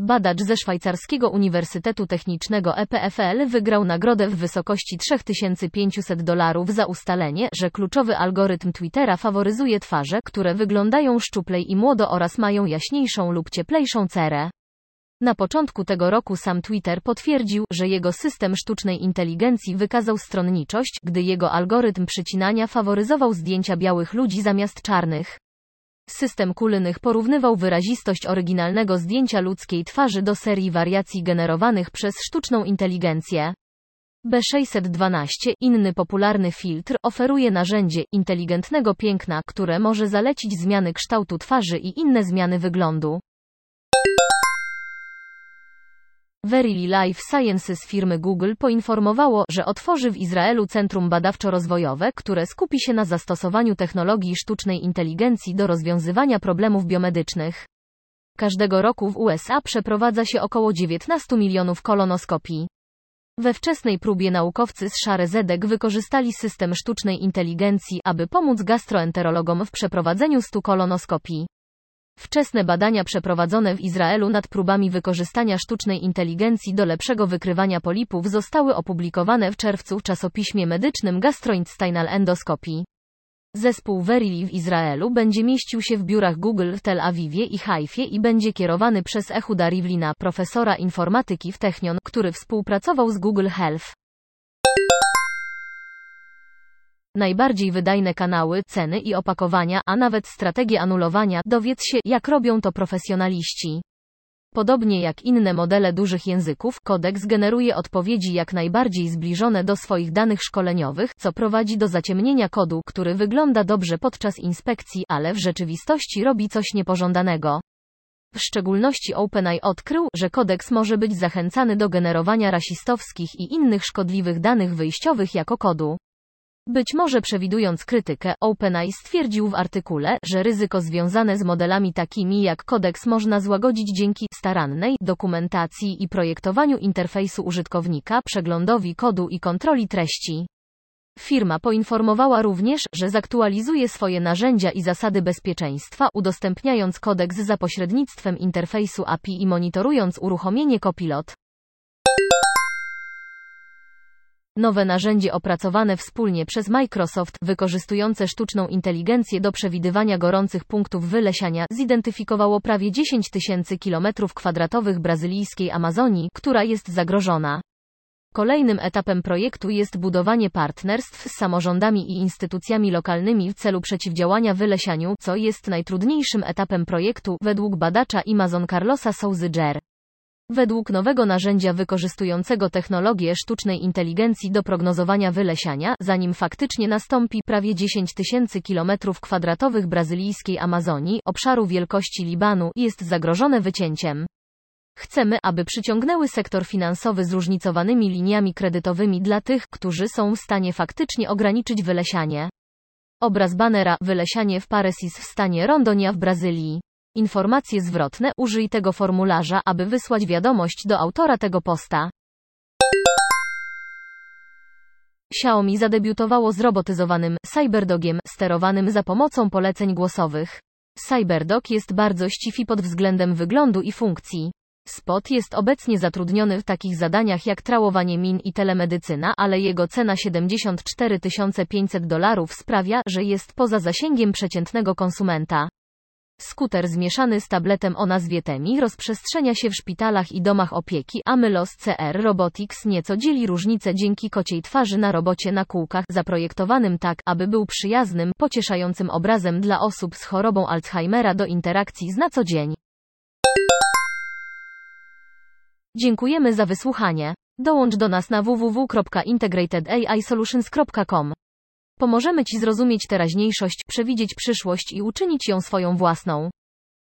Badacz ze szwajcarskiego Uniwersytetu Technicznego EPFL wygrał nagrodę w wysokości 3500 dolarów za ustalenie, że kluczowy algorytm Twittera faworyzuje twarze, które wyglądają szczuplej i młodo oraz mają jaśniejszą lub cieplejszą cerę. Na początku tego roku sam Twitter potwierdził, że jego system sztucznej inteligencji wykazał stronniczość, gdy jego algorytm przycinania faworyzował zdjęcia białych ludzi zamiast czarnych. System Kulynych porównywał wyrazistość oryginalnego zdjęcia ludzkiej twarzy do serii wariacji generowanych przez sztuczną inteligencję. B612, inny popularny filtr, oferuje narzędzie inteligentnego piękna, które może zalecić zmiany kształtu twarzy i inne zmiany wyglądu. Verily Life Sciences firmy Google poinformowało, że otworzy w Izraelu centrum badawczo-rozwojowe, które skupi się na zastosowaniu technologii sztucznej inteligencji do rozwiązywania problemów biomedycznych. Każdego roku w USA przeprowadza się około 19 milionów kolonoskopii. We wczesnej próbie naukowcy z Szarezedek wykorzystali system sztucznej inteligencji, aby pomóc gastroenterologom w przeprowadzeniu 100 kolonoskopii. Wczesne badania przeprowadzone w Izraelu nad próbami wykorzystania sztucznej inteligencji do lepszego wykrywania polipów zostały opublikowane w czerwcu w czasopiśmie medycznym Gastrointestinal Endoscopy. Zespół Verily w Izraelu będzie mieścił się w biurach Google w Tel Awiwie i Haifie i będzie kierowany przez Ehuda Rivlina, profesora informatyki w Technion, który współpracował z Google Health. Najbardziej wydajne kanały, ceny i opakowania, a nawet strategie anulowania, dowiedz się, jak robią to profesjonaliści. Podobnie jak inne modele dużych języków, kodeks generuje odpowiedzi jak najbardziej zbliżone do swoich danych szkoleniowych, co prowadzi do zaciemnienia kodu, który wygląda dobrze podczas inspekcji, ale w rzeczywistości robi coś niepożądanego. W szczególności OpenAI odkrył, że kodeks może być zachęcany do generowania rasistowskich i innych szkodliwych danych wyjściowych jako kodu. Być może przewidując krytykę, OpenAI stwierdził w artykule, że ryzyko związane z modelami takimi jak kodeks można złagodzić dzięki starannej dokumentacji i projektowaniu interfejsu użytkownika, przeglądowi kodu i kontroli treści. Firma poinformowała również, że zaktualizuje swoje narzędzia i zasady bezpieczeństwa, udostępniając kodeks za pośrednictwem interfejsu API i monitorując uruchomienie Copilot. Nowe narzędzie opracowane wspólnie przez Microsoft, wykorzystujące sztuczną inteligencję do przewidywania gorących punktów wylesiania, zidentyfikowało prawie 10 tysięcy kilometrów kwadratowych brazylijskiej Amazonii, która jest zagrożona. Kolejnym etapem projektu jest budowanie partnerstw z samorządami i instytucjami lokalnymi w celu przeciwdziałania wylesianiu, co jest najtrudniejszym etapem projektu, według badacza Amazon Carlosa Souzy-Jer. Według nowego narzędzia wykorzystującego technologię sztucznej inteligencji do prognozowania wylesiania, zanim faktycznie nastąpi prawie 10 tysięcy kilometrów kwadratowych brazylijskiej Amazonii, obszaru wielkości Libanu, jest zagrożone wycięciem. Chcemy, aby przyciągnęły sektor finansowy zróżnicowanymi liniami kredytowymi dla tych, którzy są w stanie faktycznie ograniczyć wylesianie. Obraz banera Wylesianie w Paresis w stanie Rondonia w Brazylii. Informacje zwrotne użyj tego formularza, aby wysłać wiadomość do autora tego posta. Xiaomi zadebiutowało z robotyzowanym Cyberdogiem, sterowanym za pomocą poleceń głosowych. Cyberdog jest bardzo ścifi pod względem wyglądu i funkcji. Spot jest obecnie zatrudniony w takich zadaniach jak trałowanie min i telemedycyna, ale jego cena 74 500 dolarów sprawia, że jest poza zasięgiem przeciętnego konsumenta. Skuter zmieszany z tabletem o nazwie Temi rozprzestrzenia się w szpitalach i domach opieki, a Mylos CR Robotics nieco dzieli różnice dzięki kociej twarzy na robocie na kółkach, zaprojektowanym tak, aby był przyjaznym, pocieszającym obrazem dla osób z chorobą Alzheimera do interakcji z na co dzień. Dziękujemy za wysłuchanie. Dołącz do nas na www.integratedAIsolutions.com. Pomożemy Ci zrozumieć teraźniejszość, przewidzieć przyszłość i uczynić ją swoją własną.